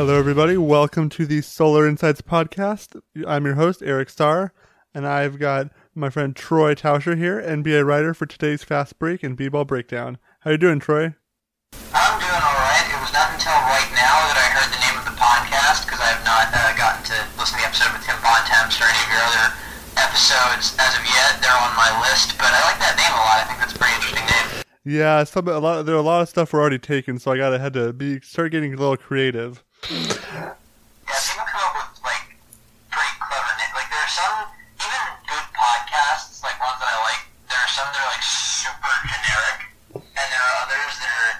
Hello, everybody. Welcome to the Solar Insights podcast. I'm your host, Eric Starr, and I've got my friend Troy Tauscher here, NBA writer for today's Fast Break and B-Ball Breakdown. How you doing, Troy? I'm doing all right. It was not until right now that I heard the name of the podcast because I have not uh, gotten to listen to the episode with Tim Bontemps or any of your other episodes as of yet. They're on my list, but I like that name a lot. I think that's a pretty interesting name. Yeah, some a lot. There are a lot of stuff we're already taken, so I gotta had to be start getting a little creative. Yeah, people come up with like pretty clever names. Like there are some even good podcasts, like ones that I like. There are some that are like super generic, and there are others that are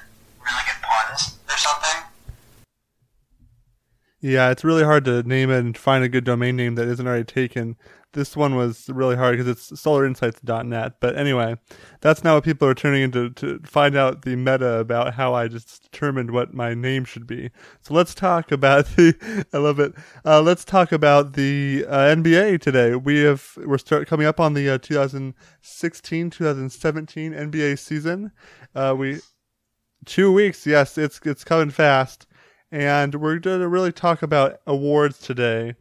really good puns or something. Yeah, it's really hard to name it and find a good domain name that isn't already taken. This one was really hard because it's solarinsights.net. But anyway, that's now what people are turning into to find out the meta about how I just determined what my name should be. So let's talk about the. I love it. Uh, let's talk about the uh, NBA today. We have we're start coming up on the uh, 2016 2017 NBA season. Uh, we two weeks. Yes, it's it's coming fast, and we're going to really talk about awards today.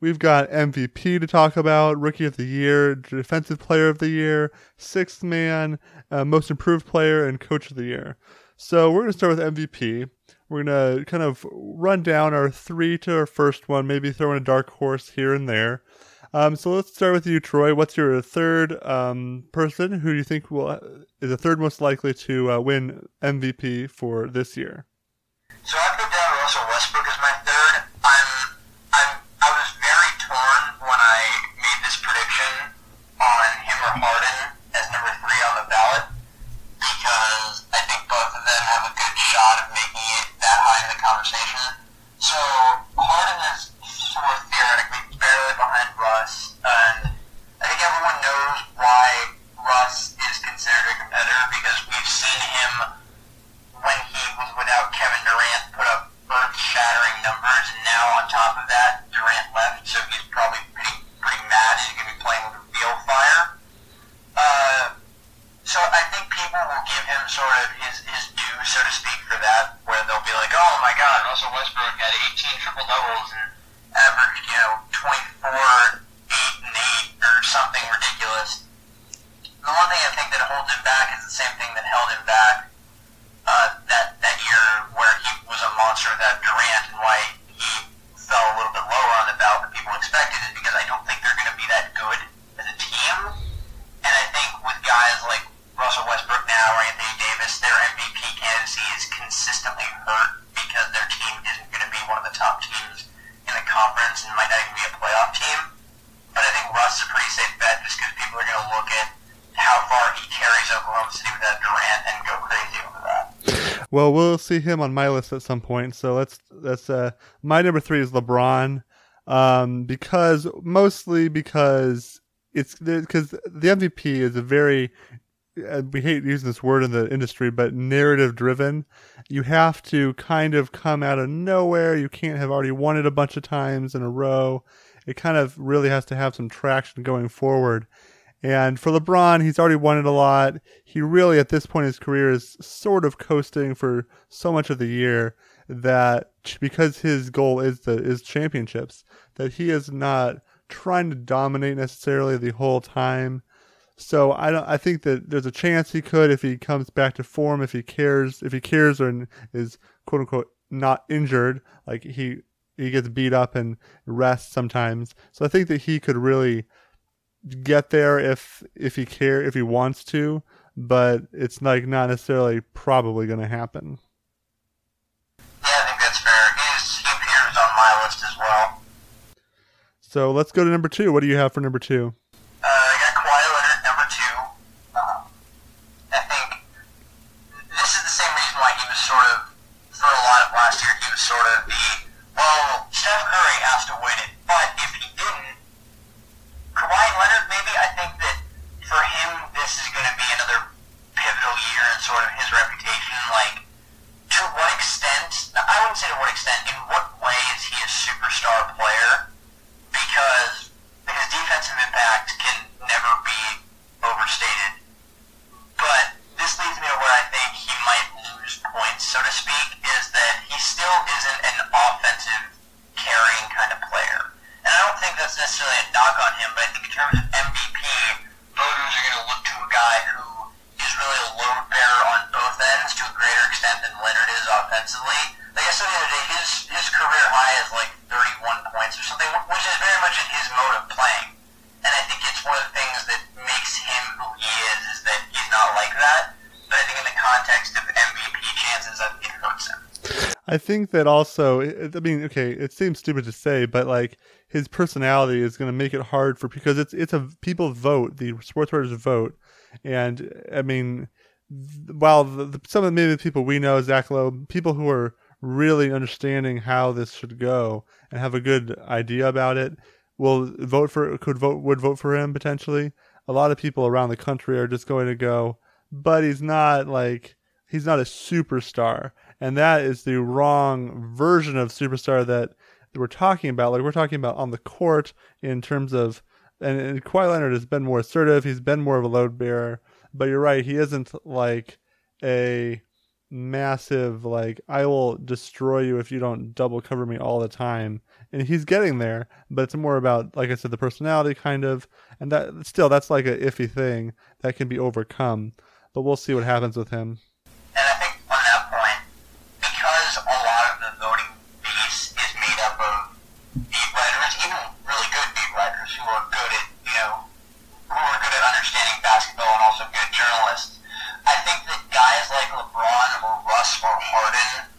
We've got MVP to talk about, Rookie of the Year, Defensive Player of the Year, Sixth Man, uh, Most Improved Player, and Coach of the Year. So we're going to start with MVP. We're going to kind of run down our three to our first one, maybe throw in a dark horse here and there. Um, so let's start with you, Troy. What's your third um, person who you think will is the third most likely to uh, win MVP for this year? So I put down Russell Westbrook as my third. I'm, I'm, I was very torn when I made this prediction on him or Harden as number three on the ballot because I think both of them have a good shot of making it that high in the conversation. So Harden is sort of theoretically barely behind Russ, and I think everyone knows why Russ is considered a competitor because we've seen him when he was without Kevin Durant put up earth-shattering numbers, and now on top of that, Durant left, so he's probably pretty pretty mad. He's going to be playing with a field fire. Uh, so I think people will give him sort of his, his due, so to speak, for that, where they'll be like, oh my god, Russell Westbrook had 18 triple doubles and averaged, you know, 24, 8, and 8, or something ridiculous. The one thing I think that holds him back is the same thing that held him back uh, that that year where he was a monster Durant and why he fell a little bit lower on the ballot than people expected is because I don't think they're going to be that good as a team. And I think with guys like Russell Westbrook now or Anthony Davis, their MVP candidacy is consistently hurt because their team isn't going to be one of the top teams in the conference and might not even be a playoff team. But I think Russ is a pretty safe bet just because people are going to look at how far he carries Oklahoma City without Durant and go crazy over that. Well, we'll see him on my list at some point. So let's let's uh my number three is LeBron, um because mostly because it's because the MVP is a very uh, we hate using this word in the industry, but narrative driven. You have to kind of come out of nowhere. You can't have already won it a bunch of times in a row. It kind of really has to have some traction going forward. And for LeBron, he's already won it a lot. He really, at this point in his career, is sort of coasting for so much of the year that because his goal is the is championships, that he is not trying to dominate necessarily the whole time. So I don't. I think that there's a chance he could if he comes back to form, if he cares, if he cares or is quote unquote not injured, like he he gets beat up and rests sometimes. So I think that he could really get there if if he care if he wants to, but it's like not necessarily probably going to happen. Yeah, I think that's fair. He's, he appears on my list as well. So let's go to number two. What do you have for number two? Uh, I got Kawhi Leonard at number two. Um, I think this is the same reason why he was sort of, for a lot of last year, he was sort of the, well, Steph Curry has to win it, but if he didn't, Kawhi Leonard, maybe I think that for him, this is going to be another pivotal year in sort of his reputation. Like, to what extent, I wouldn't say to what extent, in what way is he a superstar player? Because his defensive impact can never be overstated. I think that also. I mean, okay, it seems stupid to say, but like his personality is going to make it hard for because it's it's a people vote, the sports writers vote, and I mean, while the, the, some of the maybe the people we know, Zach Lowe, people who are really understanding how this should go and have a good idea about it, will vote for could vote would vote for him potentially. A lot of people around the country are just going to go, but he's not like he's not a superstar and that is the wrong version of superstar that we're talking about. Like we're talking about on the court in terms of, and, and Kawhi Leonard has been more assertive. He's been more of a load bearer. But you're right, he isn't like a massive like I will destroy you if you don't double cover me all the time. And he's getting there, but it's more about like I said the personality kind of and that still that's like a iffy thing that can be overcome. But we'll see what happens with him. Josh or Harden.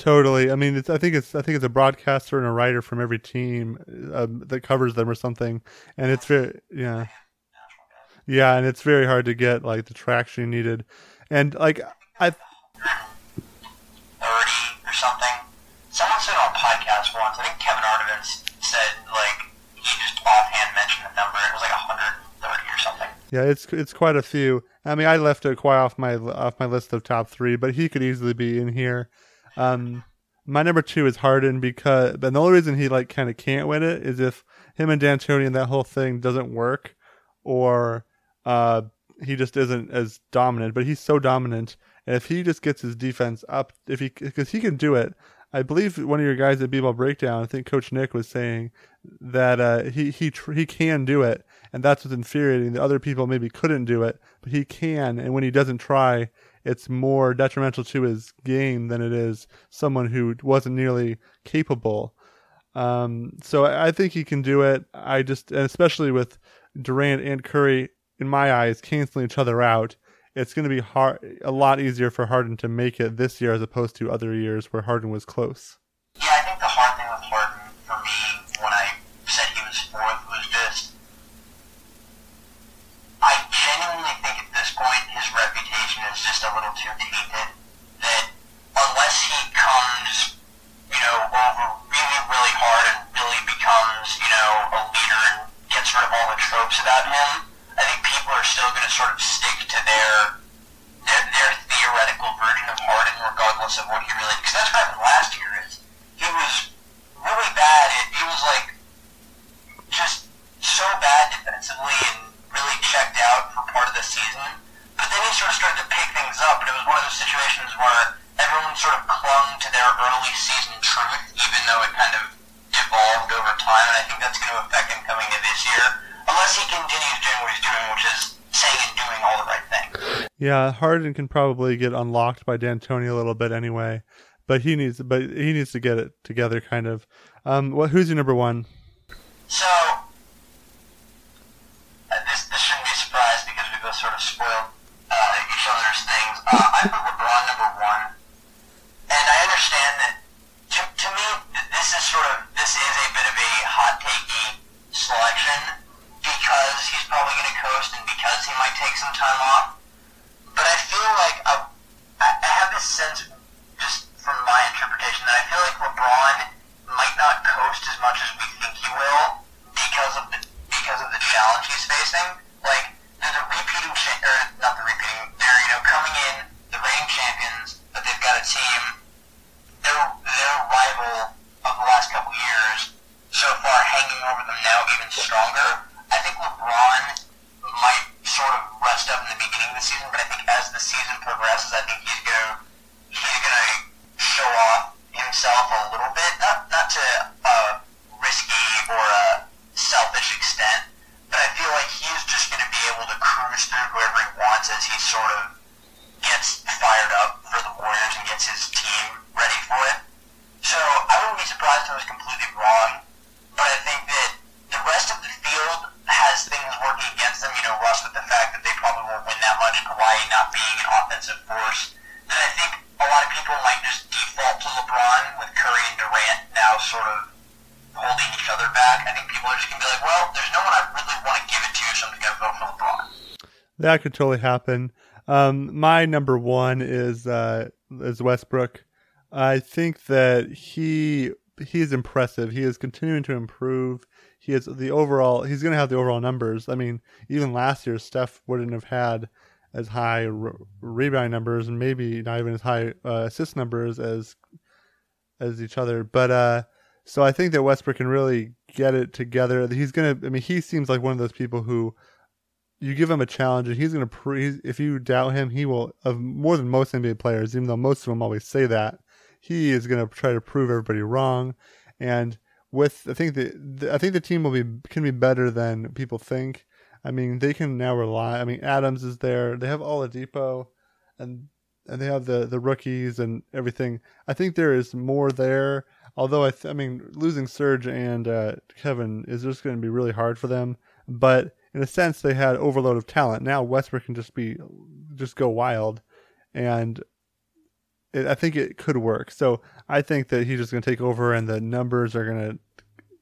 Totally. I mean, it's, I think it's I think it's a broadcaster and a writer from every team uh, that covers them or something, and it's very yeah, yeah, and it's very hard to get like the traction needed, and like I. Thirty or something. Someone said on a podcast once. I think Kevin Arnovitz said like he just offhand mentioned the number. It was like hundred thirty or something. Yeah, it's it's quite a few. I mean, I left it quite off my off my list of top three, but he could easily be in here. Um, my number two is Harden because, and the only reason he like kind of can't win it is if him and D'Antoni and that whole thing doesn't work, or uh, he just isn't as dominant. But he's so dominant, and if he just gets his defense up, if he because he can do it. I believe one of your guys at B-ball breakdown, I think Coach Nick was saying that uh, he he tr- he can do it, and that's what's infuriating. The other people maybe couldn't do it, but he can, and when he doesn't try, it's more detrimental to his game than it is someone who wasn't nearly capable. Um, so I think he can do it. I just, especially with Durant and Curry, in my eyes, canceling each other out, it's going to be hard, a lot easier for Harden to make it this year as opposed to other years where Harden was close. Yeah, I think the hard thing with Harden for me when I said he was fourth was just I genuinely think at this point his a little too tainted. That unless he comes, you know, over really, really hard and really becomes, you know, a leader and gets rid of all the tropes about him, I think people are still going to sort of stick to their, their their theoretical version of Harden, regardless of what he really. Because that's what happened last year. Is he was really bad. It, he was like just so bad defensively and really checked out for part of the season. But then he sort of started to pick things up, and it was one of those situations where everyone sort of clung to their early season truth, even though it kind of devolved over time, and I think that's going to affect him coming into this year, unless he continues doing what he's doing, which is saying and doing all the right things. Yeah, Harden can probably get unlocked by D'Antoni a little bit anyway, but he needs, but he needs to get it together, kind of. Um, what? Who's your number one? So uh, this this shouldn't be a surprise because we both sort of spoil uh, each other's things. Uh, I put LeBron number one, and I understand that to, to me this is sort of this is a bit of a hot takey selection because he's probably going to coast and because he might take some time off. But I feel like I, I have this sense, just from my interpretation, that I feel like LeBron might not coast as much as we think he will completely wrong. But I think that the rest of the field has things working against them. You know, Russ with the fact that they probably won't win that much, Kawhi not being an offensive force. Then I think a lot of people might just default to LeBron with Curry and Durant now sort of holding each other back. I think people are just gonna be like, well, there's no one I really want to give it to, so I'm gonna vote for LeBron. That could totally happen. Um, my number one is uh, is Westbrook. I think that he he's impressive. He is continuing to improve. He is the overall. He's going to have the overall numbers. I mean, even last year, Steph wouldn't have had as high re- rebound numbers, and maybe not even as high uh, assist numbers as as each other. But uh, so I think that Westbrook can really get it together. He's gonna. I mean, he seems like one of those people who you give him a challenge and he's gonna. Pre- if you doubt him, he will. Of more than most NBA players, even though most of them always say that, he is gonna try to prove everybody wrong. And with I think the, the I think the team will be can be better than people think. I mean, they can now rely. I mean, Adams is there. They have Oladipo, and and they have the the rookies and everything. I think there is more there. Although I, th- I mean, losing Serge and uh, Kevin is just going to be really hard for them. But in a sense, they had overload of talent. Now Westbrook can just be, just go wild, and it, I think it could work. So I think that he's just going to take over, and the numbers are going to,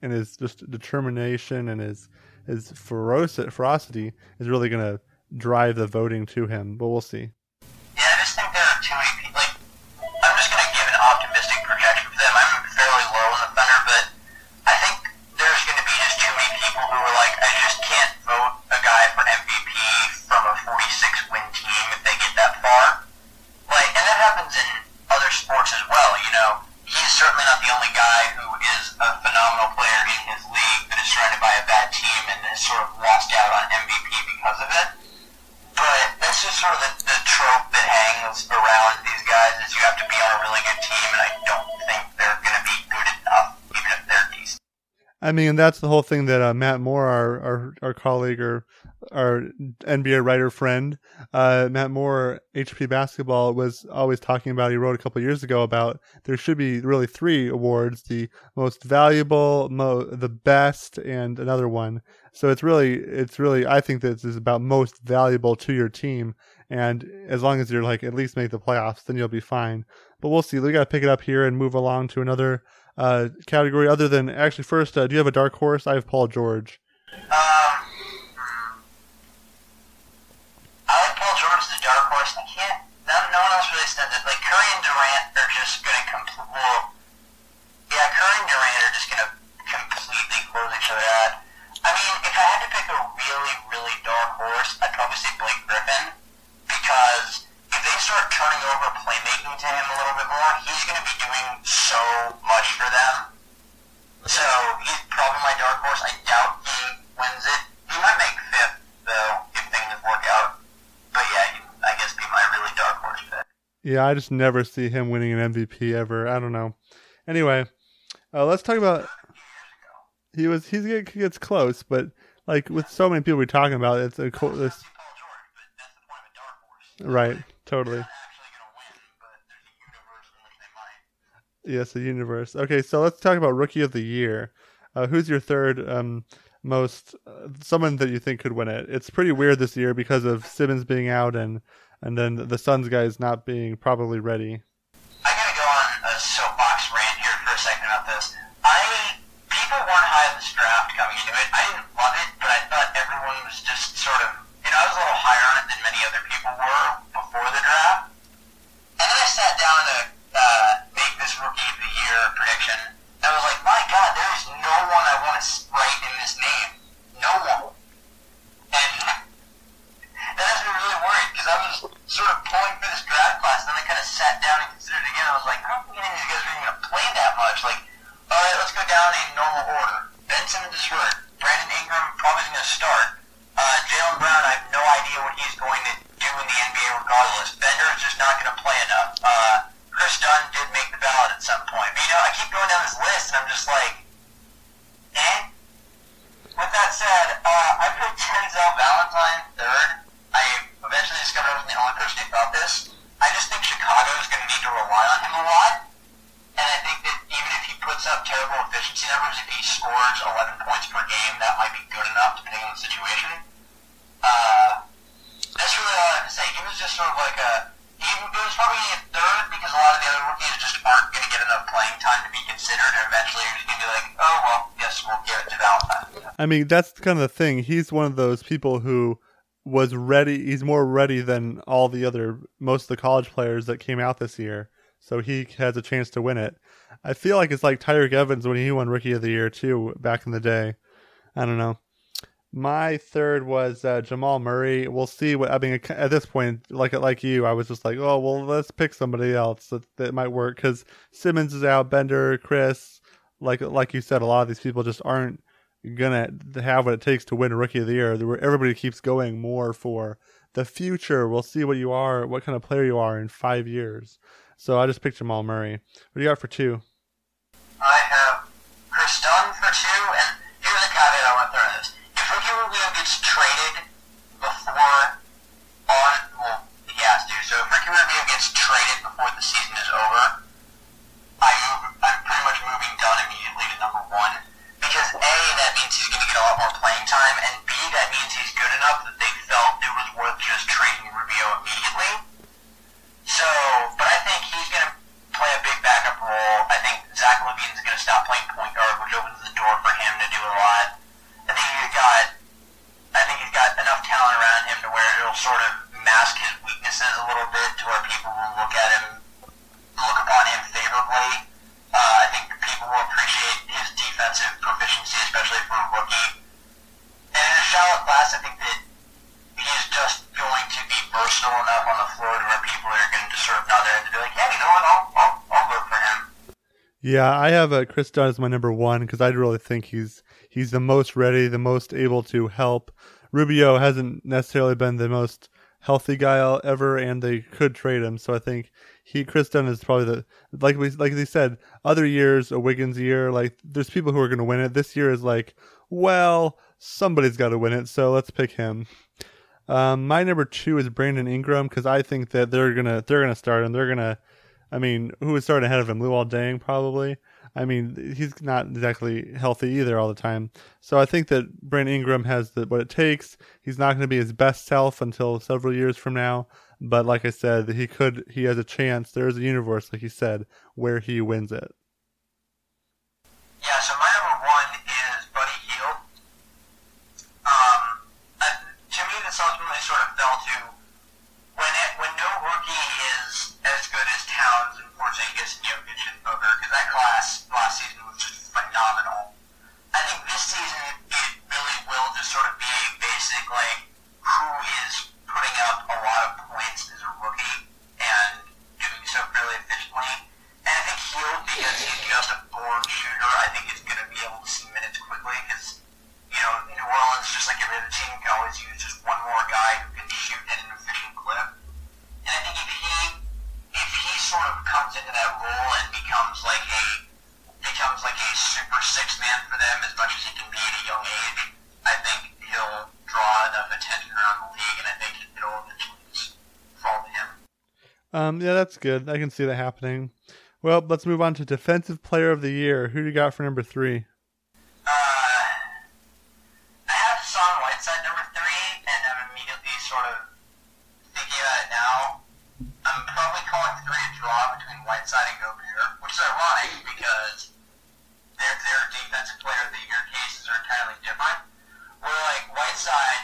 and his just determination and his his ferocity, ferocity is really going to drive the voting to him. But we'll see. Yeah, I just think there are too many people. Like, I'm just going to give an optimistic projection for them. I'm fairly low on the Thunder, but I think there's going to be just too many people who are like, I just can't vote a guy for MVP from a 46 win team if they get that far. Like, and that happens in other sports as well. You know, he's certainly not the only guy who is a phenomenal player in his league that is surrounded by a bad team and has sort of lost out on MVP because of it. But that's just sort of the, the trope that hangs around these guys is you have to be on a really good team, and I don't think they're going to be good enough, even if they're decent. I mean, that's the whole thing that uh, Matt Moore, our, our our colleague or our NBA writer friend, uh, Matt Moore, HP basketball was always talking about. He wrote a couple years ago about there should be really three awards: the most valuable, mo- the best, and another one. So it's really, it's really. I think this is about most valuable to your team, and as long as you're like at least make the playoffs, then you'll be fine. But we'll see. We got to pick it up here and move along to another uh, category. Other than actually, first, uh, do you have a dark horse? I have Paul George. Um. I like Paul George as the dark horse. I can't. No, no one else really said that. Like Curry and Durant are just going to complete. Well, yeah, Curry and Durant are just going to completely close each other out. I mean, if I had to pick a really, really dark horse, I'd probably say Blake Griffin start turning over playmaking to him a little bit more, he's going to be doing so much for them. So he's probably my dark horse. I doubt he wins it. He might make fifth though if things work out. But yeah, I guess be my really dark horse pick. Yeah, I just never see him winning an MVP ever. I don't know. Anyway, uh, let's talk about. He was he's he gets close, but like with so many people we're talking about, it's a co- this Paul George, but that's the point of a dark horse. right totally. They're not actually going to win, but there's a universe in which they might. Yes, the universe. Okay, so let's talk about rookie of the year. Uh, who's your third um, most uh, someone that you think could win it? It's pretty weird this year because of Simmons being out and and then the Suns guys not being probably ready. I gotta go on a soapbox rant here for a second about this. I people weren't high on this draft coming into it. I didn't love it, but I thought everyone was just sort of you know, I was a little higher on it than many other people were before the draft. And then I sat down to uh, make this rookie of the year prediction. And I was like, my God, there is no one I want to write in this name. No one. And that has me really worried because I was sort of pulling for this draft class, and then I kind of sat down and considered it again. I was like, I don't think any of these guys are even going to play that much. Like, all right, let's go down in normal order. Ben Simmons is hurt. Brandon Ingram probably going to start. Uh, Jaylen Brown, I have no idea what he's going to do in the NBA regardless. Bender is just not going to play enough. Uh, Kris Dunn did make the ballot at some point. But, you know, I keep going down this list, and I'm just like, eh? With that said, uh, I put Denzel Valentine third. I eventually discovered I wasn't the only person who thought this. I just think Chicago is going to need to rely on him a lot. And I think that even if he puts up terrible efficiency efficiency numbers. If he scores 11 points per game, that might be good enough depending on the situation. Uh, that's really all I have to say. He was just sort of like a. He, he was probably in third because a lot of the other rookies just aren't going to get enough playing time to be considered, and eventually you're just going to be like, oh well, yes, we'll give it to Valentine. I mean, that's kind of the thing. He's one of those people who was ready. He's more ready than all the other most of the college players that came out this year. So he has a chance to win it. I feel like it's like Tyreke Evans when he won Rookie of the Year too back in the day. I don't know. My third was uh, Jamal Murray. We'll see what I mean. At this point, like like you, I was just like, oh well, let's pick somebody else that, that might work because Simmons is out, Bender, Kris. Like like you said, a lot of these people just aren't gonna have what it takes to win Rookie of the Year. Everybody keeps going more for the future. We'll see what you are, what kind of player you are in five years. So I just picked Jamal Murray. What do you got for two? I have Kris Dunn for two, and here's a caveat I want to throw in this. If Ricky Rubio gets traded before on, well, he has to. So if Ricky Rubio gets traded before the season is over, I move, I'm pretty much moving Dunn immediately to number one because A, that means he's going to get a lot more playing time, and B, that means he's good enough that they felt it was worth just trading Rubio immediately. So, but I think he's going to play a big backup role. I think Zach LaVine's going to stop playing point guard, which opens the door for him to do a lot. I think he's got, I think he's got enough talent around him to where it'll sort of mask his weaknesses a little bit, to where people will look at him, look upon him favorably. Uh, I think people will appreciate his defensive proficiency, especially for a rookie. And in a shallow class, I think that he's just going to be versatile enough on the floor to where people are going to sort of nod their head be like, yeah, you know what, I'll, I'll, I'll vote for him. Yeah, I have uh, Kris Dunn as my number one because I really think he's he's the most ready, the most able to help. Rubio hasn't necessarily been the most healthy guy ever, and they could trade him. So I think he Kris Dunn is probably the like we like they said other years a Wiggins year like there's people who are going to win it. This year is like well somebody's got to win it, so let's pick him. Um, my number two is Brandon Ingram because I think that they're gonna they're gonna start him. They're gonna, I mean, who is starting ahead of him? Luol Deng probably. I mean, he's not exactly healthy either all the time. So I think that Brandon Ingram has the, what it takes. He's not going to be his best self until several years from now. But like I said, he could he has a chance. There is a universe, like he said, where he wins it. That happening. Well, let's move on to Defensive Player of the Year. Who do you got for number three? Uh, I have Hassan Whiteside number three, and I'm immediately sort of thinking about it now. I'm probably calling three a draw between Whiteside and Gobert, which is ironic because their their defensive player of the year cases are entirely different where like Whiteside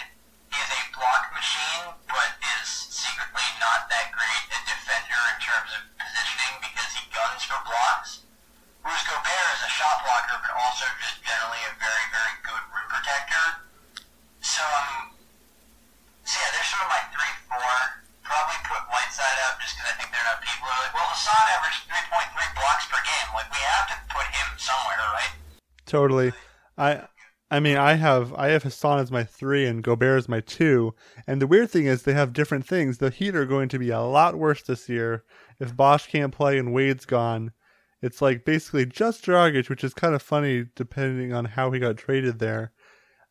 Bruce Gobert is a shot blocker, but also just generally a very, very good rim protector. So, um, so yeah, they're sort of my three, four. Probably put Whiteside up just because I think there are enough people who are like, well, Hassan averaged 3.3 blocks per game. Like, we have to put him somewhere, right? Totally. I I mean, I have I have Hassan as my three and Gobert as my two. And the weird thing is they have different things. The Heat are going to be a lot worse this year if Bosh can't play and Wade's gone. It's like basically just Dragic, which is kind of funny depending on how he got traded there.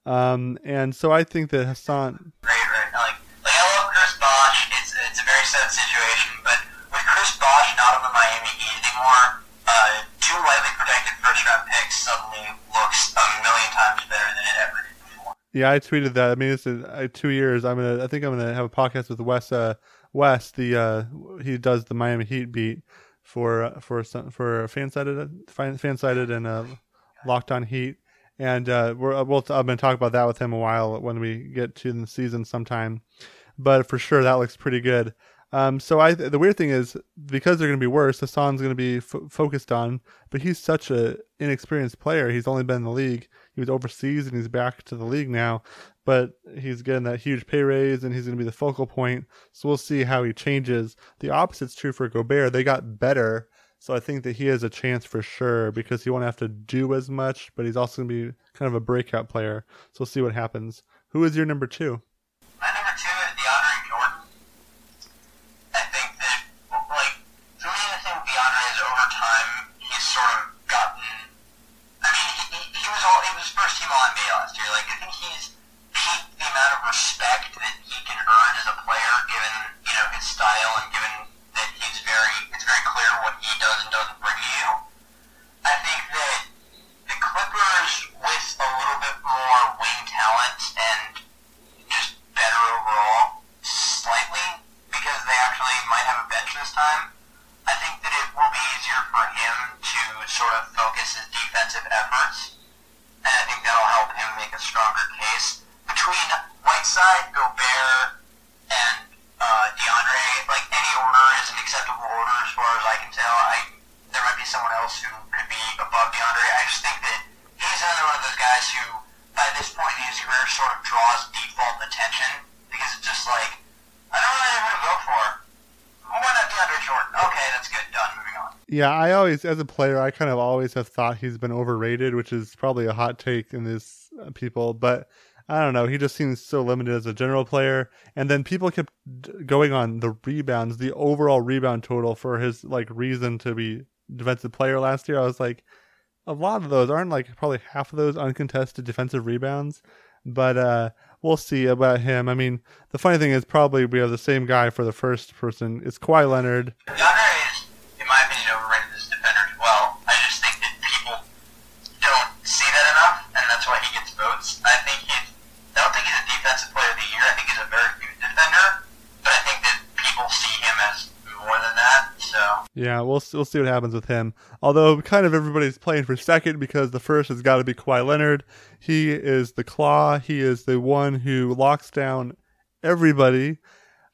Um, and so I think that Hassan. Right, right. Like, like I love Chris Bosh. It's it's a very sad situation, but with Chris Bosh not on the Miami Heat anymore, uh, two lightly protected first round picks suddenly looks a million times better than it ever did before. Yeah, I tweeted that. I mean, it's uh, two years. I'm gonna. I think I'm gonna have a podcast with Wes. Uh, Wes, the uh, he does the Miami Heat beat for uh, for for FanSided, FanSided, and uh, Locked On Heat. And uh, we're uh, we'll I'm gonna talk about that with him a while when we get to the season sometime. But for sure, that looks pretty good. Um, so I the weird thing is because they're going to be worse, Hassan's going to be f- focused on. But he's such a inexperienced player. He's only been in the league. He was overseas and he's back to the league now. But he's getting that huge pay raise and he's going to be the focal point. So we'll see how he changes. The opposite's true for Gobert. They got better. So I think that he has a chance for sure because he won't have to do as much, but he's also going to be kind of a breakout player. So we'll see what happens. Who is your number two? My number two is DeAndre Jordan. I think that, like, for me, the thing with DeAndre is over time, he's sort of gotten. I mean, he, he, he was all he was first team All NBA last year. Like, I think he's peaked the amount of respect that he can earn as a player, given you know his style and given that he's very it's very clear what he does and doesn't bring to you. I think that the Clippers with a little bit more wing talent and just better overall, slightly, because they actually might have a bench this time. I think that it will be easier for him to sort of focus his defensive efforts, and I think that'll help him make a stronger case. Between Whiteside, Gobert, and uh, DeAndre, like any order is an acceptable order as far as I can tell. I there might be someone else who could be above DeAndre. I just think that he's another one of those guys who, by this point in his career, sort of draws default attention because it's just like I don't really know who to vote for. Why not DeAndre Jordan? Okay, that's good. Done. Moving on. As a player, I kind of always have thought he's been overrated, which is probably a hot take in this uh, people, but I don't know. He just seems so limited as a general player. And then people kept going on the rebounds, the overall rebound total for his like reason to be defensive player last year. I was like, a lot of those aren't like probably half of those uncontested defensive rebounds. But uh, we'll see about him. I mean, the funny thing is probably we have the same guy for the first person. It's Kawhi Leonard overrated as a defender as well. I just think that people don't see that enough, and that's why he gets votes. I think he's. I don't think he's a defensive player of the year. I think he's a very good defender, but I think that people see him as more than that. So Yeah, we'll we'll see what happens with him. Although kind of everybody's playing for second because the first has got to be Kawhi Leonard. He is the claw. He is the one who locks down everybody.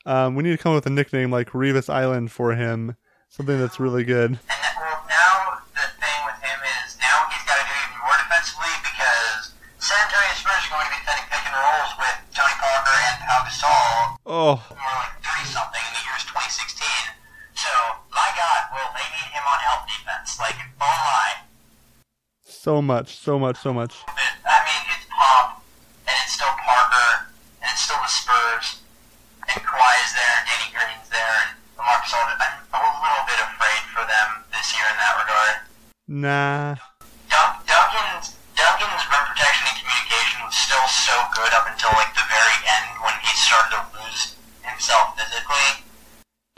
Um, we need to come up with a nickname like Revis Island for him, something that's really good. Now, the thing with him is now he's got to do it more defensively because San Antonio's going to be sending pick and that, well, now the thing with him is now he's got to do even more defensively because San Antonio Spurs are going to be setting pick and rolls with Tony Parker and Pau Gasol Oh, more like 30 something in the year's 2016. So, my God, will they need him on help defense? Like, oh my. So much, so much, so much. I mean, it's Pop, and it's still Parker, and it's still the Spurs, and Kawhi is there, and Danny Green's there, and Aldridge. I'm a little bit afraid for them this year in that regard. Nah. Dun- Duncan's Duncan's rim protection and communication was still so good up until like the very end when he started to lose himself physically.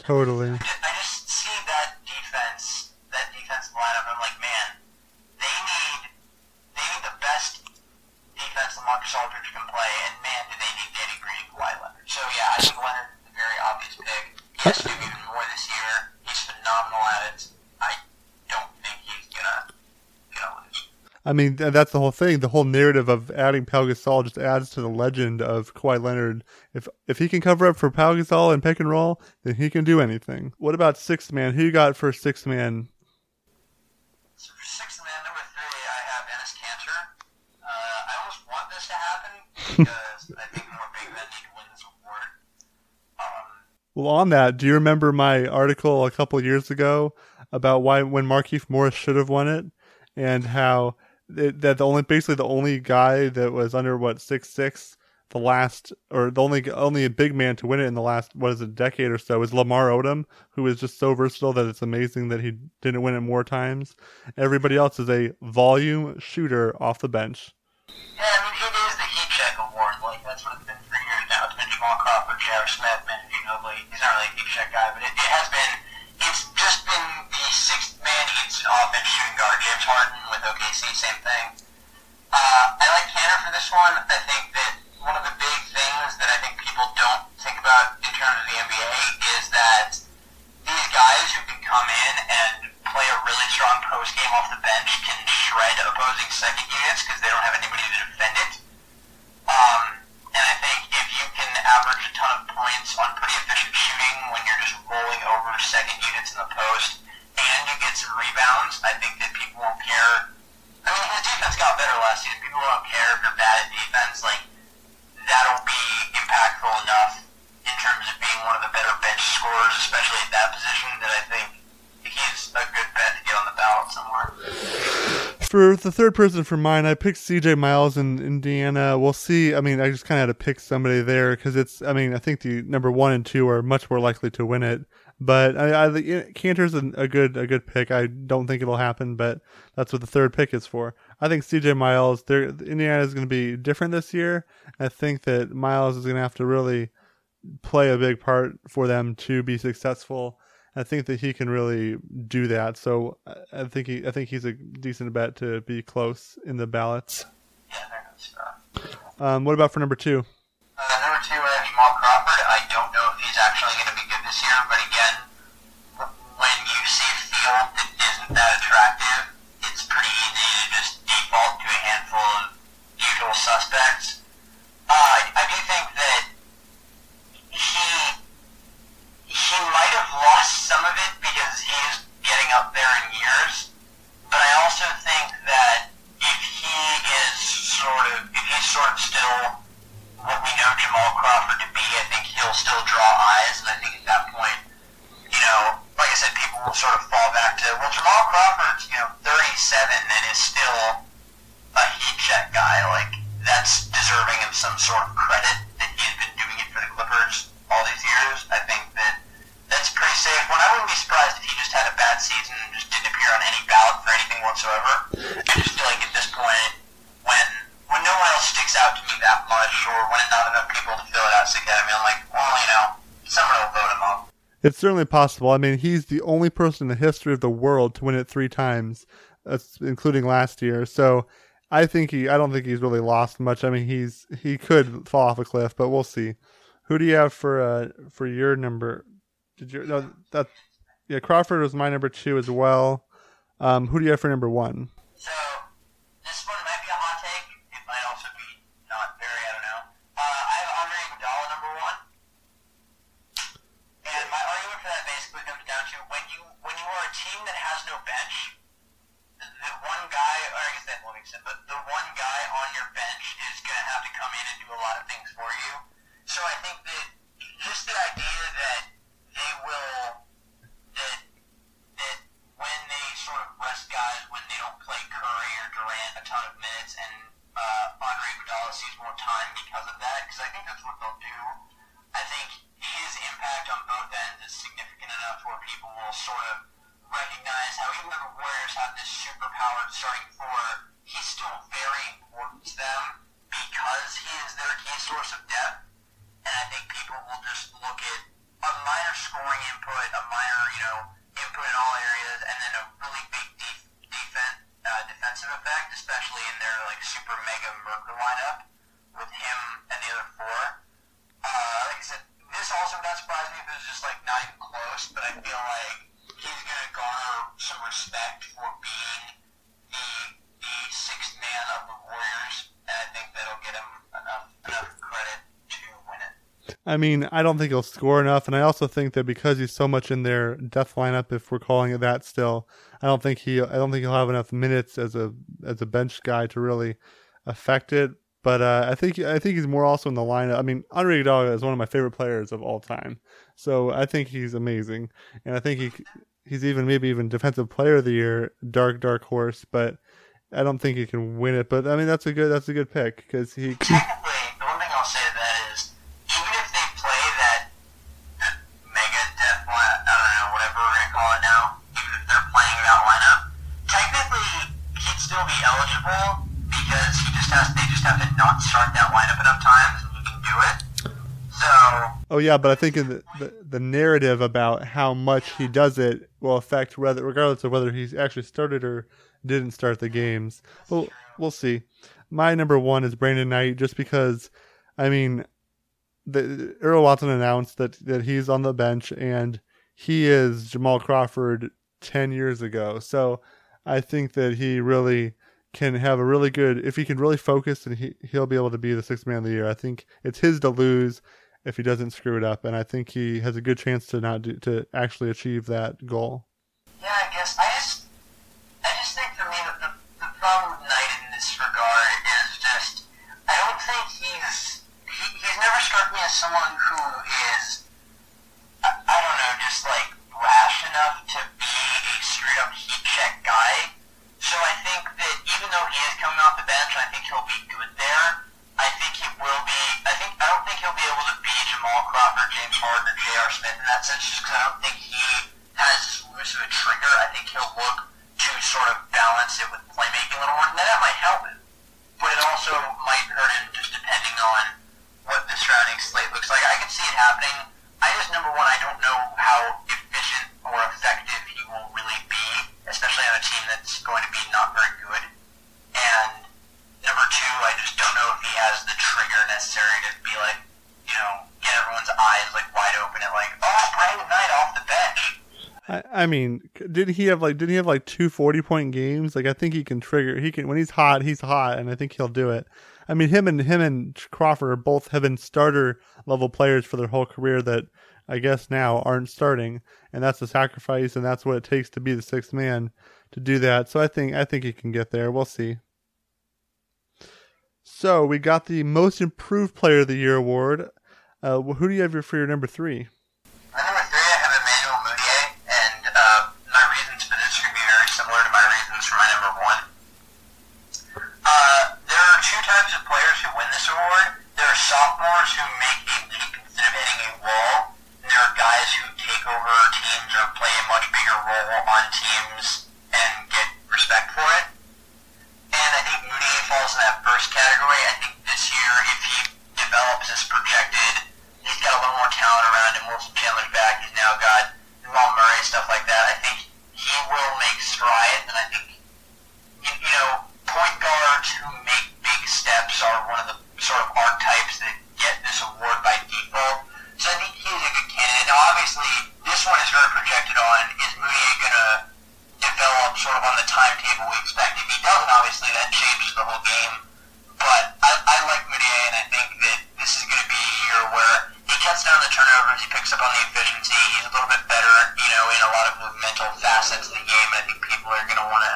Totally. I just, I just see that defense, that defensive lineup. I'm like, man, they need they need the best defense that Marcus Aldridge can play, and man, do they need Danny Green and Kawhi Leonard. So yeah, I think Leonard is a very obvious pick. He has to do even more this year. He's phenomenal at it. I don't think he's gonna gonna lose. I mean, that's the whole thing. The whole narrative of adding Pau Gasol just adds to the legend of Kawhi Leonard. If if he can cover up for Pau Gasol and pick and roll, then he can do anything. What about sixth man? Who you got for sixth man? So for sixth man, number three, I have Enes Kanter. Uh, I almost want this to happen Well, on that, do you remember my article a couple years ago about why when Markieff Morris should have won it, and how it, that the only basically the only guy that was under what six six, the last or the only only big man to win it in the last what is it decade or so is Lamar Odom, who is just so versatile that it's amazing that he didn't win it more times. Everybody else is a volume shooter off the bench. yeah, I mean, J.R. Smith, man, Ginobili. He's not really a heat check guy, but it, it has been, it's just been the sixth man eats off-bench shooting guard. James Harden with OKC, same thing. Uh, I like Kanter for this one. I think that one of the big things that I think people don't think about in terms of the NBA is that these guys who can come in and play a really strong post game off the bench can shred opposing second units because they don't have anybody to defend it. Um, and I think if you can average a ton of points on pretty efficient shooting when you're just rolling over second units in the post and you get some rebounds, I think that people won't care. I mean, his defense got better last season. People don't care if you're bad at defense. Like, that'll be impactful enough in terms of being one of the better bench scorers, especially at that position, that I think he's a good bet to get on the ballot somewhere. For the third person for mine, I picked CJ Miles in Indiana. We'll see. I mean, I just kind of had to pick somebody there because it's. I mean, I think the number one and two are much more likely to win it. But I, I Kanter's a, a good a good pick. I don't think it'll happen, but that's what the third pick is for. I think CJ Miles, there Indiana is going to be different this year. I think that Miles is going to have to really play a big part for them to be successful. I think that he can really do that. So I think he, I think he's a decent bet to be close in the ballots. Yeah, that's. Um, what about for number two? Uh, number two, I have Jamal Crawford. I don't know if he's actually going to be good this year, but again, when you see field that isn't that attractive, it's pretty easy to just default to a handful of usual suspects. Uh, I, I do think that he he might have lost some of it because he's getting up there in years, but I also think that if he is sort of if he's sort of still what we know Jamal Crawford to be, I think he'll still draw eyes, and I think at that point, you know, like I said, people will sort of fall back to, well, Jamal Crawford's, you know, 37 and is still a heat check guy. Like, that's deserving of some sort of credit that he's been doing it for the Clippers all these years. I think that that's pretty safe. When I wouldn't be surprised if he just had a bad season and just didn't appear on any ballot for anything whatsoever. I just feel like at this point, when when no one else sticks out to me that much, or when not enough people to fill it out to me, I'm like, well, you know, someone will vote him up. It's certainly possible. I mean, he's the only person in the history of the world to win it three times, uh, including last year. So I think he. I don't think he's really lost much. I mean, he's he could fall off a cliff, but we'll see. Who do you have for uh for your number? Did you no that yeah Crawford was my number two as well. Um, who do you have for number one? So this one might be a hot take. It might also be not very. I don't know. Uh, I have Andre Iguodala number one, and my argument for that basically comes down to when you when you are a team that has no bench, the, the one guy, or That sense, but the one guy on your bench is going to have to come in and do a lot of things for you. So I think that just the idea that mean, I don't think he'll score enough, and I also think that because he's so much in their death lineup, if we're calling it that, still, I don't think he, I don't think he'll have enough minutes as a as a bench guy to really affect it. But uh, I think I think he's more also in the lineup. I mean, Andre Iguodala is one of my favorite players of all time, so I think he's amazing, and I think he he's even maybe even defensive player of the year, dark dark horse. But I don't think he can win it. But I mean, that's a good that's a good pick because he. Technically, the one thing I'll say to that is, even if they play that that mega death line, I don't know, whatever we're gonna call it now, even if they're playing that lineup, technically he'd still be because he just has they just have to not start that lineup enough times and can do it. So. Oh yeah, but I think in the, the, the narrative about how much he does it will affect whether, regardless of whether he's actually started or didn't start the games. Well, we'll see. My number one is Brandon Knight, just because, I mean, the Earl Watson announced that that he's on the bench and he is Jamal Crawford ten years ago. So I think that he really can have a really good if he can really focus and he he'll be able to be the sixth man of the year. I think it's his to lose if he doesn't screw it up, and I think he has a good chance to not do, to actually achieve that goal. Yeah, I guess I just I just think for me the, the, the problem with Knight in this regard is just I don't think he's he, he's never struck me as someone who is I, I don't know just like rash enough to be a straight up heat check guy. So I think that even though he is coming off the bench, I think he'll be good there. I think he will be. I think I don't think he'll be able to be Jamal Crawford, James Harden, J.R. Smith in that sense, just because I don't think he has as loose of a trigger. I think he'll look to sort of balance it with playmaking a little more. Now that might help him, but it also might hurt him just depending on what the surrounding slate looks like. I can see it happening. I just number one, I don't know how efficient or effective he will really be, especially on a team that's going to be not very good. Number two, I just don't know if he has the trigger necessary to be like, you know, get everyone's eyes like wide open at like, oh, Brandon Knight off the bench. I, mean, did he have like did he have like two 40 point games? Like I think he can trigger. He can when he's hot, he's hot, and I think he'll do it. I mean, him and him and Crawford both have been starter level players for their whole career that I guess now aren't starting, and that's a sacrifice, and that's what it takes to be the sixth man to do that. So I think I think he can get there. We'll see. So we got the most improved player of the year award. Uh, who do you have for your number three? My number three, I have Emmanuel Mudiay, and uh, my reasons for this to be very similar to my reasons for my number one. Uh, there are two types of players who win this award. There are sophomores who make a leap instead of hitting a wall. And there are guys who take over teams or play a much bigger role on teams and get respect for it. And I think Moody first category. I think this year, if he develops as projected, he's got a little more talent around him. Wilson Chandler's back. He's now got Jamal Murray, stuff like that. I think he will make strides, and I think, you know, point guards who make big steps are one of the sort of archetypes that get this award by default. So I think he's a good candidate. Now, obviously, this one is very projected on. Is Moody going to develop sort of on the timetable we expect? If he doesn't, obviously, that changes the whole game. But I, I like Mudiay, and I think that this is going to be a year where he cuts down the turnovers, he picks up on the efficiency, he's a little bit better, you know, in a lot of mental facets of the game, and I think people are going to want to,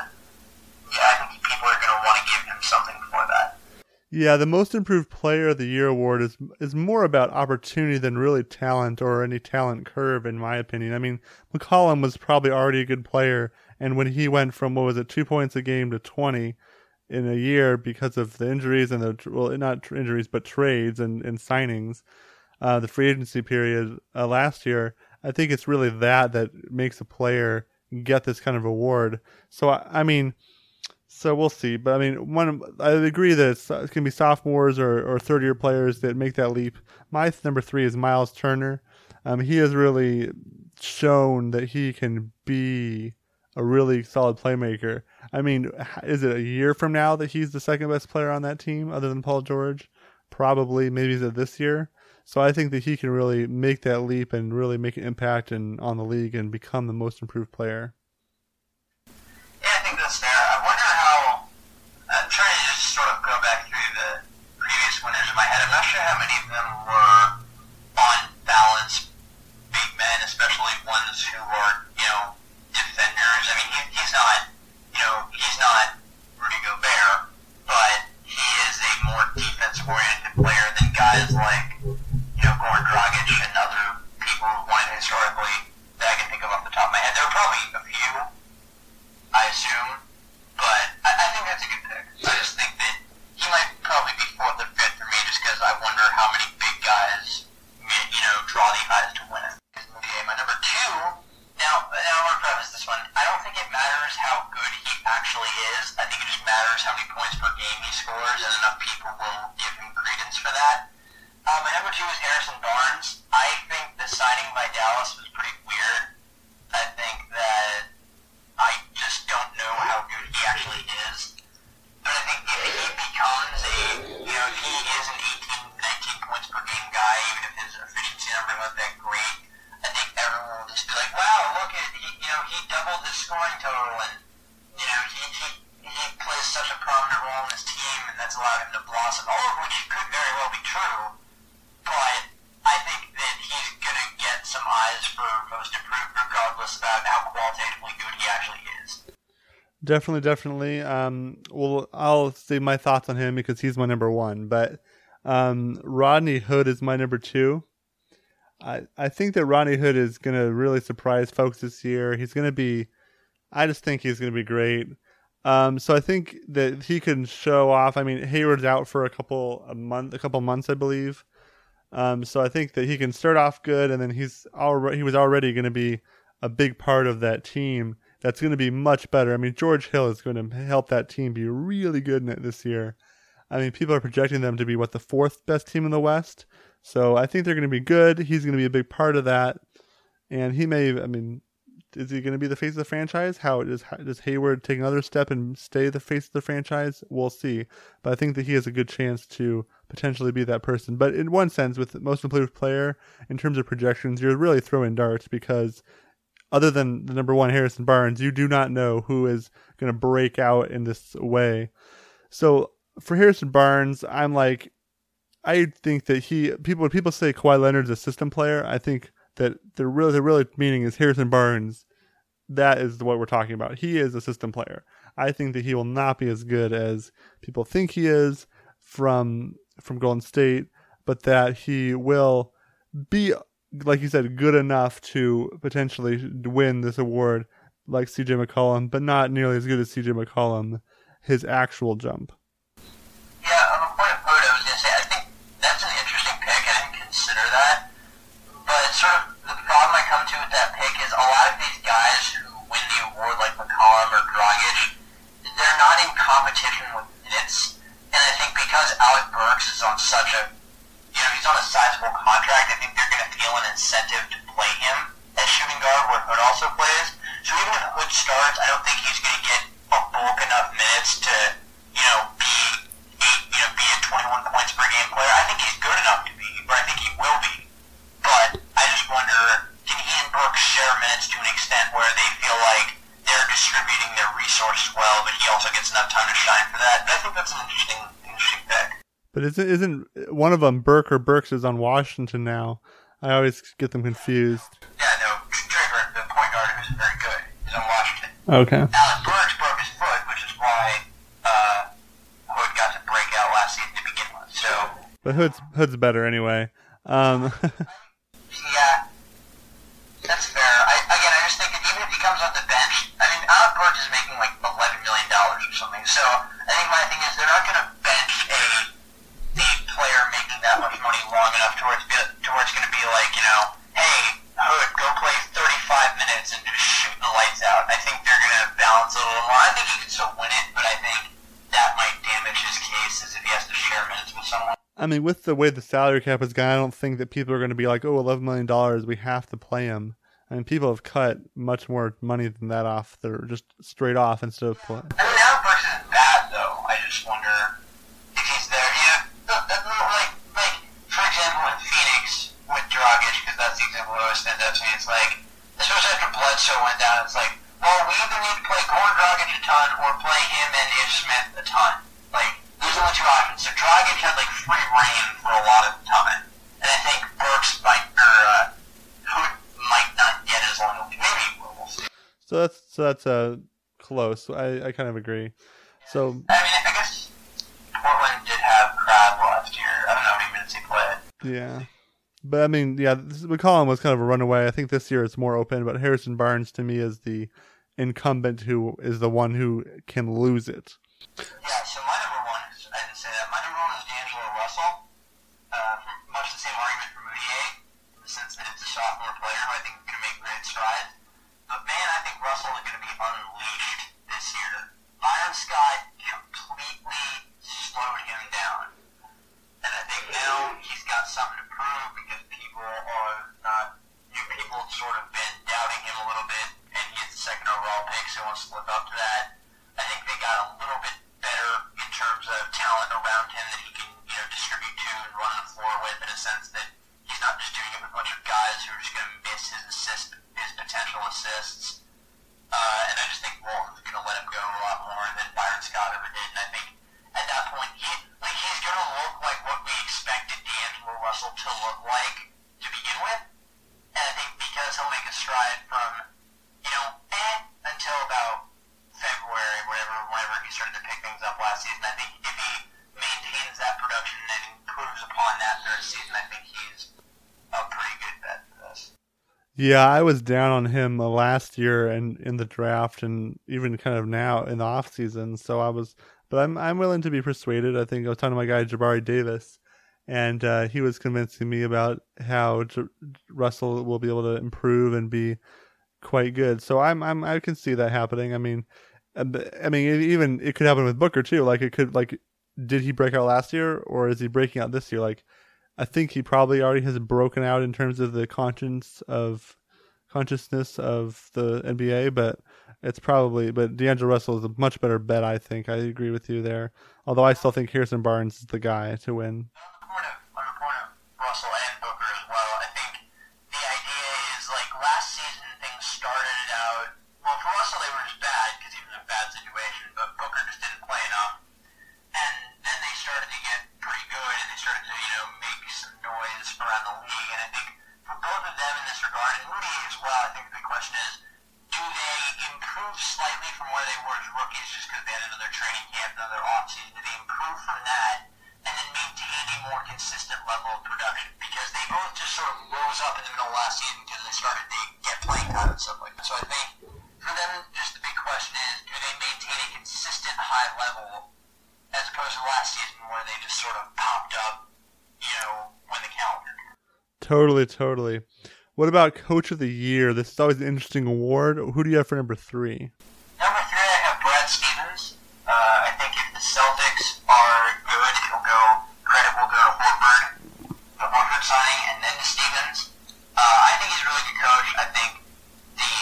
yeah, I think people are going to want to give him something for that. Yeah, the most improved player of the year award is is more about opportunity than really talent or any talent curve, in my opinion. I mean, McCollum was probably already a good player, and when he went from what was it, two points a game to twenty in a year because of the injuries and the well, not injuries but trades and and signings, uh, the free agency period uh, last year. I think it's really that that makes a player get this kind of award. So I, I mean so we'll see. But I mean, one I agree that it's, it's going to be sophomores or, or third year players that make that leap. My number three is Miles Turner. Um, he has really shown that he can be a really solid playmaker. I mean, is it a year from now that he's the second best player on that team other than Paul George? Probably, maybe is it this year? So I think that he can really make that leap and really make an impact in, on the league and become the most improved player. Yeah, I think that's fair. I wonder how. I'm trying to just sort of go back through the previous winners in my head. I'm not sure how many of them were on balance big men, especially ones who are, you know, defenders. I mean, he, he's not, you know, he's not Rudy Gobert, but he is a more defensive-oriented player than guys like, you know, Goran Dragic and other people who won historically that I can think of off the top of my head. There are probably a few, I assume, but I, I think that's a good pick. I just think that he might probably be fourth or fifth for me just because I wonder how many big guys, you know, draw the eyes to win it. My number two, now, now I want to preface this one. I don't think it matters how good he actually is. I think it just matters how many points per game he scores, and enough people will give him credence for that. Uh, my number two is Harrison Barnes. I think by Dallas Definitely, definitely. Um, well, I'll say my thoughts on him because he's my number one. But um, Rodney Hood is my number two. I I think that Rodney Hood is going to really surprise folks this year. He's going to be. I just think he's going to be great. Um, so I think that he can show off. I mean, Hayward's out for a couple a month, a couple months, I believe. Um, so I think that he can start off good, and then he's already he was already going to be a big part of that team. That's going to be much better. I mean, George Hill is going to help that team be really good in this year. I mean, people are projecting them to be what the fourth best team in the West. So I think they're going to be good. He's going to be a big part of that, and he may. I mean, is he going to be the face of the franchise? How does does Hayward take another step and stay the face of the franchise? We'll see. But I think that he has a good chance to potentially be that person. But in one sense, with most improved player, in terms of projections, you're really throwing darts because other than the number one Harrison Barnes, you do not know who is going to break out in this way. So for Harrison Barnes, I'm like, I think that he people when people say Kawhi Leonard's a system player, I think that the real the real meaning is Harrison Barnes. That is what we're talking about. He is a system player. I think that he will not be as good as people think he is from from Golden State, but that he will be like you said good enough to potentially win this award like CJ McCollum, but not nearly as good as CJ McCollum his actual jump. Yeah, on a point of quote, I was gonna say, I think that's an interesting pick. I didn't consider that. But sort of the problem I come to with that pick is a lot of these guys who win the award like McCollum or Dragic, they're not in competition with minutes. And I think because Alec Burks is on such a, you know, he's on a sizable contract, feel an incentive to play him as shooting guard where Hood also plays. So even if Hood starts, I don't think he's going to get a bulk enough minutes to, you know, be eight, you know, be a 21 points per game player. I think he's good enough to be, or I think he will be. But I just wonder, can he and Burks share minutes to an extent where they feel like they're distributing their resources well, but he also gets enough time to shine for that? And I think that's an interesting but isn't isn't one of them Burke or Burks is on Washington now? I always get them confused. Yeah, no, Trey Burke, the point guard, who's very good, is on Washington. Okay. Alec Burks broke his foot, which is why uh, Hood got to break out last season to begin with. So. But Hood's Hood's better anyway. Um, yeah, that's fair. I, again, I just think that even if he comes off the bench, I mean, Alec Burks is making like eleven million dollars or something. So I think my thing is they're not going to that much money long enough to where it's, to where it's going to be like, you know, hey, Hood, go play 35 minutes and just shoot the lights out. I think they're going to balance a little more. I think he can still win it, but I think that might damage his case as if he has to share minutes with someone. I mean, with the way the salary cap has gone, I don't think that people are going to be like, oh, $11 million, we have to play him. I mean, people have cut much more money than that off. They're just straight off instead of playing. I mean, Burks isn't bad, though. I just wonder if he's there. Yeah, like, like for example, in Phoenix with Dragic, because that's the example that always stands out to me. It's like, especially after Bledsoe went down, it's like, well, we either need to play Goran Dragic a ton or play him and Ish Smith a ton. There's only two options. So Dragic had like free reign for a lot of time, and I think Burks might or uh, Hood might not get as long. Maybe we'll see. So that's so that's uh close. I I kind of agree. So I mean, I guess Portland did have Crabbe last year. I don't know how many minutes he played. Yeah. But I mean, yeah, McCollum was kind of a runaway. I think this year it's more open, but Harrison Barnes to me is the incumbent who is the one who can lose it. Yeah, so my said, my number one is D'Angelo Russell. Uh, much the same argument for Mudiay, in the sense that it's a sophomore player who I think can make great strides. But man, I think Russell is going to be unleashed this year. Byron Scott completely slowed him down. And I think now he's got something to prove because people are not, you know, people have sort of been doubting him a little bit, and he's the second overall pick, so he wants to live up to that. I think they got a terms of talent around him that he can you know distribute to and run the floor with in a sense that he's not just doing it with Yeah, I was down on him uh, last year and in the draft, and even kind of now in the off season. So I was, but I'm I'm willing to be persuaded. I think I was talking to my guy Jabari Davis, and uh, he was convincing me about how J- Russell will be able to improve and be quite good. So I'm I'm I can see that happening. I mean, uh, I mean even it could happen with Booker too. Like it could like did he break out last year or is he breaking out this year? Like I think he probably already has broken out in terms of the conscience of consciousness of the NBA, but it's probably but D'Angelo Russell is a much better bet. I think I agree with you there. Although I still think Harrison Barnes is the guy to win. Totally, totally. What about Coach of the Year? This is always an interesting award. Who do you have for number three? Number three, I have Brad Stevens. Uh, I think if the Celtics are good, it'll go credit will go to Horford, the Horford signing, and then to Stevens. Uh, I think he's a really good coach. I think the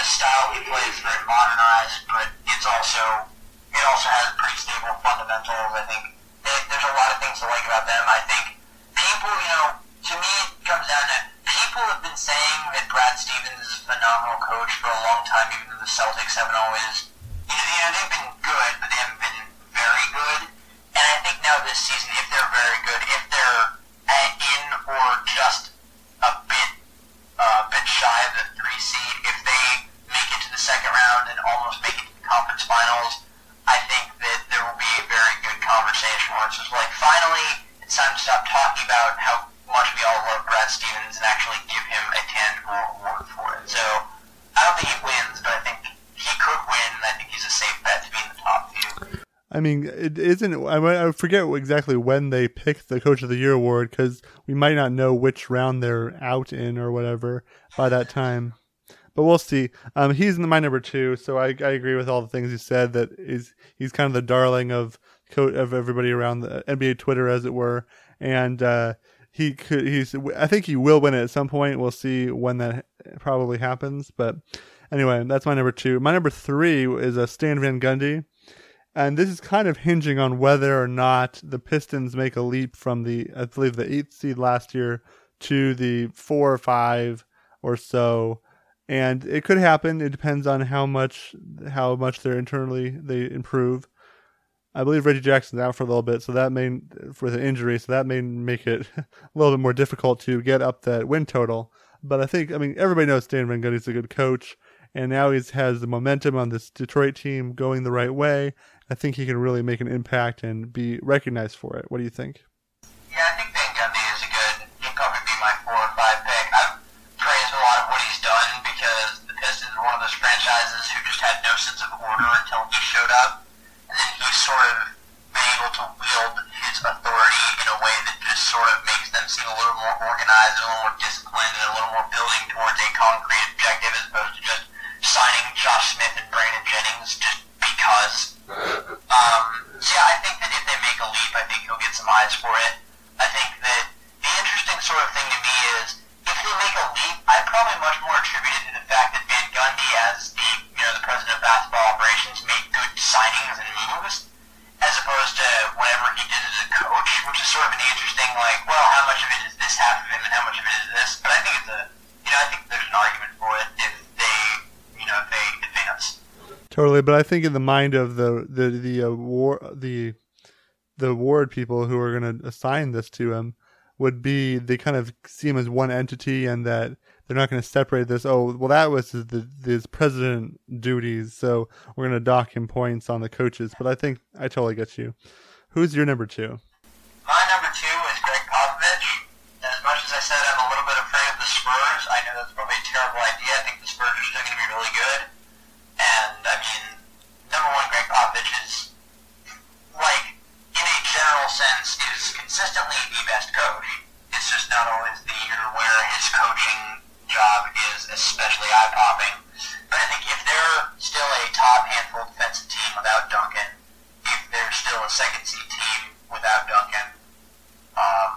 the style he plays is very modernized, but it's also it also has pretty stable fundamentals. I think there's a lot of things to like about them. I think people, you know to me, it comes down to people have been saying that Brad Stevens is a phenomenal coach for a long time, even though the Celtics haven't always, you know, you know they've been good, but they haven't been very good. And I think now this season, if they're very good, if they're in or just a bit, uh, bit shy of the three seed, if they make it to the second round and almost make it to the conference finals, I think that there will be a very good conversation where it's just like, finally, it's time to stop talking about how much we all love Brad Stevens and actually give him a tangible award for it. So I don't think he wins, but I think he could win. And I think he's a safe bet to be in the top few. I mean, it isn't. I forget exactly when they picked the Coach of the Year award because we might not know which round they're out in or whatever by that time. But we'll see. Um, he's in my number two, so I, I agree with all the things you said. That is, he's kind of the darling of of everybody around the NBA Twitter, as it were, and uh, he could he's I think he will win it at some point. We'll see when that probably happens. But anyway, that's my number two. My number three is a Stan Van Gundy. And this is kind of hinging on whether or not the Pistons make a leap from the I believe the eighth seed last year to the four or five or so. And it could happen. It depends on how much how much they're internally they improve. I believe Reggie Jackson's out for a little bit, so that may for the injury, so that may make it a little bit more difficult to get up that win total. But I think, I mean, everybody knows Stan Van Gundy's a good coach, and now he has the momentum on this Detroit team going the right way. I think he can really make an impact and be recognized for it. What do you think? Yeah, I think Van Gundy is a good. He'd probably be my four or five pick. I've praised a lot of what he's done because the Pistons are one of those franchises who just had no sense of order until he showed up and then he's sort of been able to wield his authority in a way that just sort of makes them seem a little more organized, a little more disciplined, and a little more building towards a concrete objective as opposed to just signing Josh Smith and Brandon Jennings just because. Um, yeah, I think that if they make a leap, I think he'll get some eyes for it. I think that the interesting sort of thing to me is if they make a leap, I probably much more attribute it to the fact that Van Gundy, as the you know the president of basketball operations, made good signings and moves, as opposed to whatever he did as a coach, which is sort of an interesting like, well, how much of it is this half of him and how much of it is this? But I think it's a you know I think there's an argument for it if they you know if they advance. Totally, but I think in the mind of the the the uh, award the the award people who are going to assign this to him would be they kind of see him as one entity and that they're not going to separate this. Oh, well, that was his, his president duties, so we're going to dock him points on the coaches. But I think I totally get you. Who's your number two? My number two is Gregg Popovich. As much as I said I'm a little bit afraid of the Spurs, I know that's probably a defense is consistently the best coach. It's just not always the year where his coaching job is especially eye popping. But I think if they're still a top handful defensive team without Duncan, if they're still a second seed team without Duncan, um,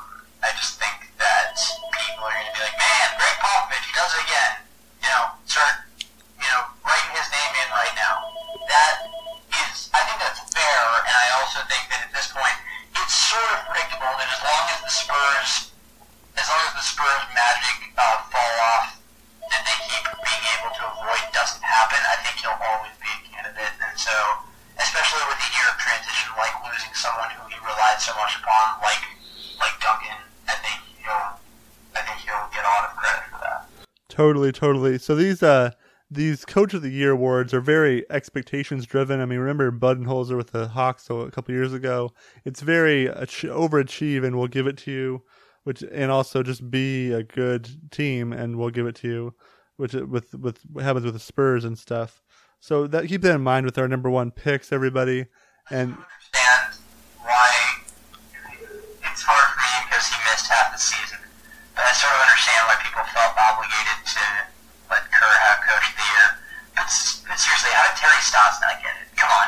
I just think that people are going to be like, man, Gregg Popovich, he does it again. You know, start, you know, writing his name in right now. That is, I think that's fair, and I also think that at this point, it's sort of predictable that as long as the Spurs, as long as the Spurs magic uh, fall off, that they keep being able to avoid doesn't happen, I think he'll always be a candidate. And so, especially with a year of transition, like losing someone who he relied so much upon, like like Duncan, I think he'll, I think he'll get a lot of credit for that. Totally, totally. So these uh these Coach of the Year awards are very expectations driven. I mean, remember Budenholzer with the Hawks so a couple years ago. It's very ach- overachieve, and we'll give it to you. Which and also just be a good team, and we'll give it to you. Which with with what happens with the Spurs and stuff. So that keep that in mind with our number one picks, everybody. And understand why it's hard for me because he missed half the season. But I sort of understand why people felt obligated to let Kerr have Coach of the Year. But, s- but seriously, how did Terry not get it? Come on.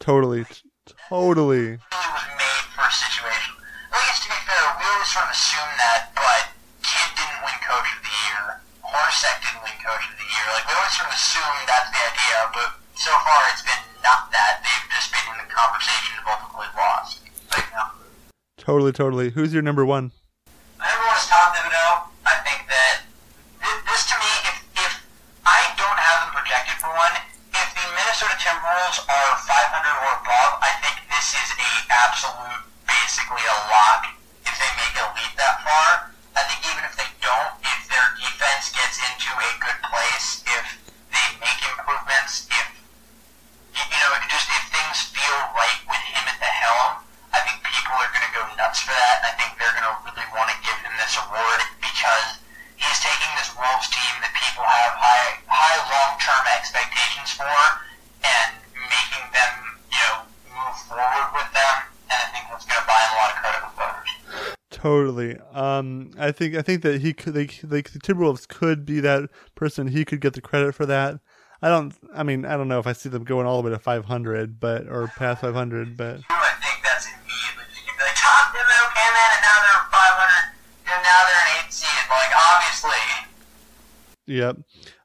totally, totally. He was made for a situation. I guess to be fair, we always sort of assume that, but Kidd didn't win Coach of the Year. Didn't win Coach of the Year. Like, we always sort of assume that's the idea, but so far it's been not that. They've just been in the conversation and ultimately lost. Like, no. Totally, totally. Who's your number one? Everyone is Tom Thibodeau. I think that thi- this to me, if, if I don't have them projected for one, if the Minnesota Timberwolves are 500 or above, I think this is a absolute, basically a lock if they make a leap that far. I think even if they don't, if their defense gets into a good place, if they make improvements, if you know, just if things feel right with him at the helm, I think people are going to go nuts for that, I think they're going to really want to give him this award because he's taking this Wolves team that people have high high long term expectations for, and making them you know move forward with them, and I think that's going to buy him a lot of credit with voters. Totally. Um, I think I think that he could. They, they, the Timberwolves could be that person. He could get the credit for that. I don't. I mean, I don't know if I see them going all the way to 500, but or past 500, but I think that's immediately going to be like Tom Thibodeau came in, and now they're 500, and now they're an eight seed. Like obviously. Yep.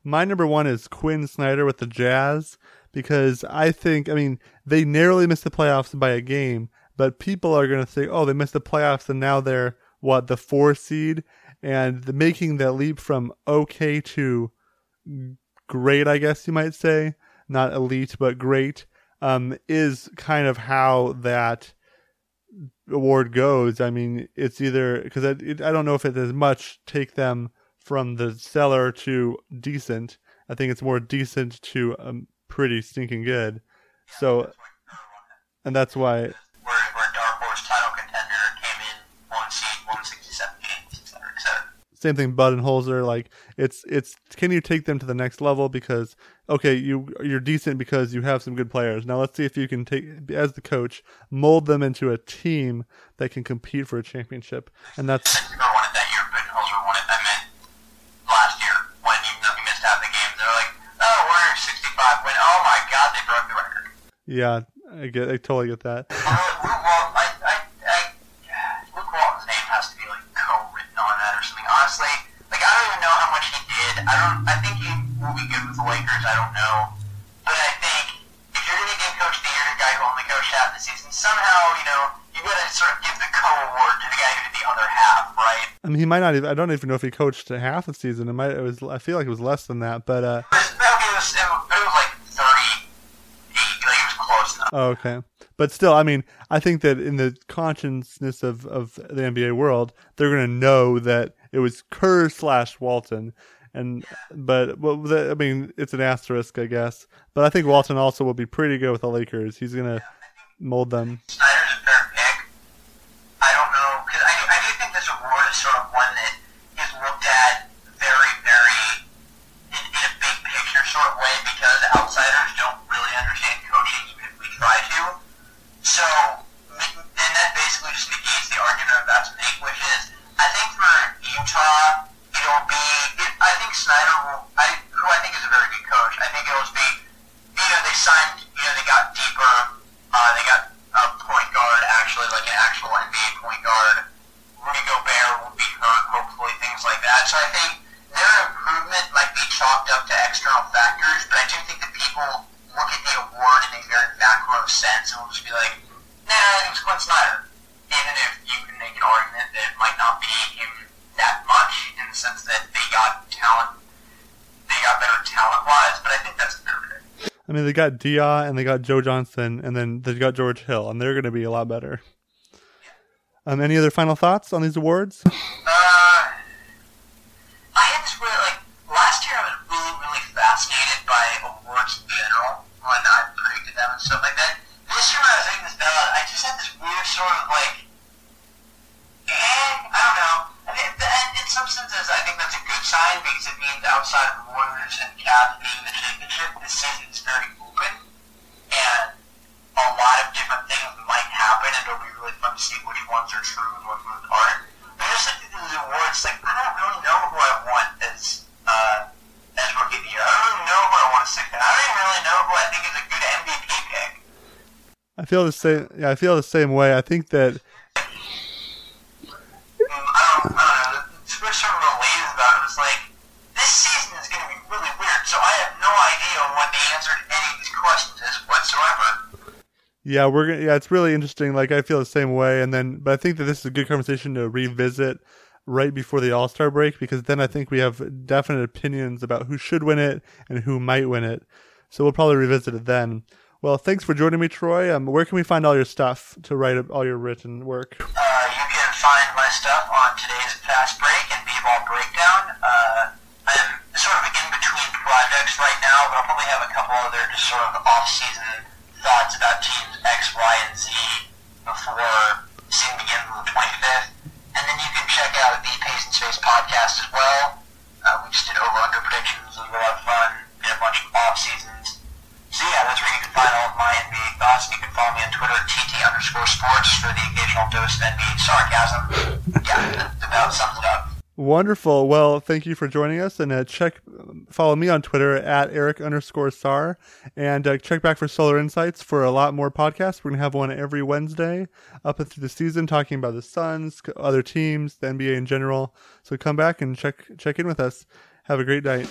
My number one is Quinn Snyder with the Jazz because I think, I mean, they narrowly missed the playoffs by a game, but people are going to say, oh, they missed the playoffs and now they're, what, the four seed? And the, making that leap from okay to great, I guess you might say, not elite, but great, um, is kind of how that award goes. I mean, it's either, because I, it, I don't know if it as much take them from the stellar to decent. I think it's more decent to um, pretty stinking good. So, That's why Kerr won it. and that's why, Where, where Dark Horse title contender came in one seed, 167 games, et cetera, et cetera. Same thing. Budenholzer, like it's it's can you take them to the next level? Because okay, you you're decent because you have some good players. Now let's see if you can take as the coach mold them into a team that can compete for a championship. And that's Kerr won it that year, get won it, I meant last year, when you, you missed half the games. They're like, oh, we're 65 win. Oh my god, they broke the record. yeah, I get I totally get that. Luke Walton, I, I, I, Luke Walton's name has to be like co-written on that or something. Honestly, like I don't even know how much he did. I don't. I think he will be good with the Lakers. I don't know, but I think if you're gonna give Coach of the Year to a guy who only coached half the season, somehow you know you gotta sort of give the co-award to the guy who did the other half, right? I mean, he might not. Even, I don't even know if he coached half the season. It might. It was. I feel like it was less than that. But uh, It was, it was, it was, it was like 38. Like it was close enough. oh, okay. But still, I mean, I think that in the consciousness of of the NBA world, they're gonna know that it was Kerr slash Walton. And but well, the, I mean, it's an asterisk, I guess. But I think Walton also will be pretty good with the Lakers. He's gonna mold them. Snyder's a fair pick. I don't know because I, do- I do think this award is sort of one that is looked at very, very in, in a big picture sort of way because outsiders don't really understand coaching even if we try to. So, and that basically just negates NBA point guard. Rudy Gobert will be hurt, hopefully, things like that. So I think their improvement might be chalked up to external factors, but I do think that people look at the award in a very macro sense and will just be like, nah, I think it's Quinn Snyder. Even if you can make an argument that it might not be him that much in the sense that they got talent, they got better talent wise, but I think that's a bit of it. I mean, they got Diaw and they got Joe Johnson, and then they got George Hill, and they're going to be a lot better. Um, any other final thoughts on these awards? Feel the same. Yeah, I feel the same way. I think that I don't, know. We're sort of related about it. It's like this season is going to be really weird, so I have no idea what the answer to any of these questions is whatsoever. yeah, we're gonna. Yeah, it's really interesting. Like I feel the same way, and then but I think that this is a good conversation to revisit right before the All Star break because then I think we have definite opinions about who should win it and who might win it. So we'll probably revisit it then. Well, thanks for joining me, Troy. Um, where can we find all your stuff to write all your written work? Uh, you can find my stuff on today's Fast Break and B-Ball Breakdown. Uh, I'm sort of in between projects right now, but I'll probably have a couple other just sort of off-season thoughts about teams X, Y, and Z before season begins on the 25th. And then you can check out the Pace and Space podcast as well. Uh, we just did over-under predictions. It was a lot of fun. Did a bunch of off-seasons. So yeah, that's where you can find all of my NBA thoughts. You can follow me on Twitter at TT underscore sports for the occasional dose of NBA sarcasm. Yeah, about sums it up. Wonderful. Well, thank you for joining us, and uh, check follow me on Twitter at Eric underscore Sar, and uh, check back for Solar Insights for a lot more podcasts. We're gonna have one every Wednesday up through the season, talking about the Suns, other teams, the NBA in general. So come back and check check in with us. Have a great night.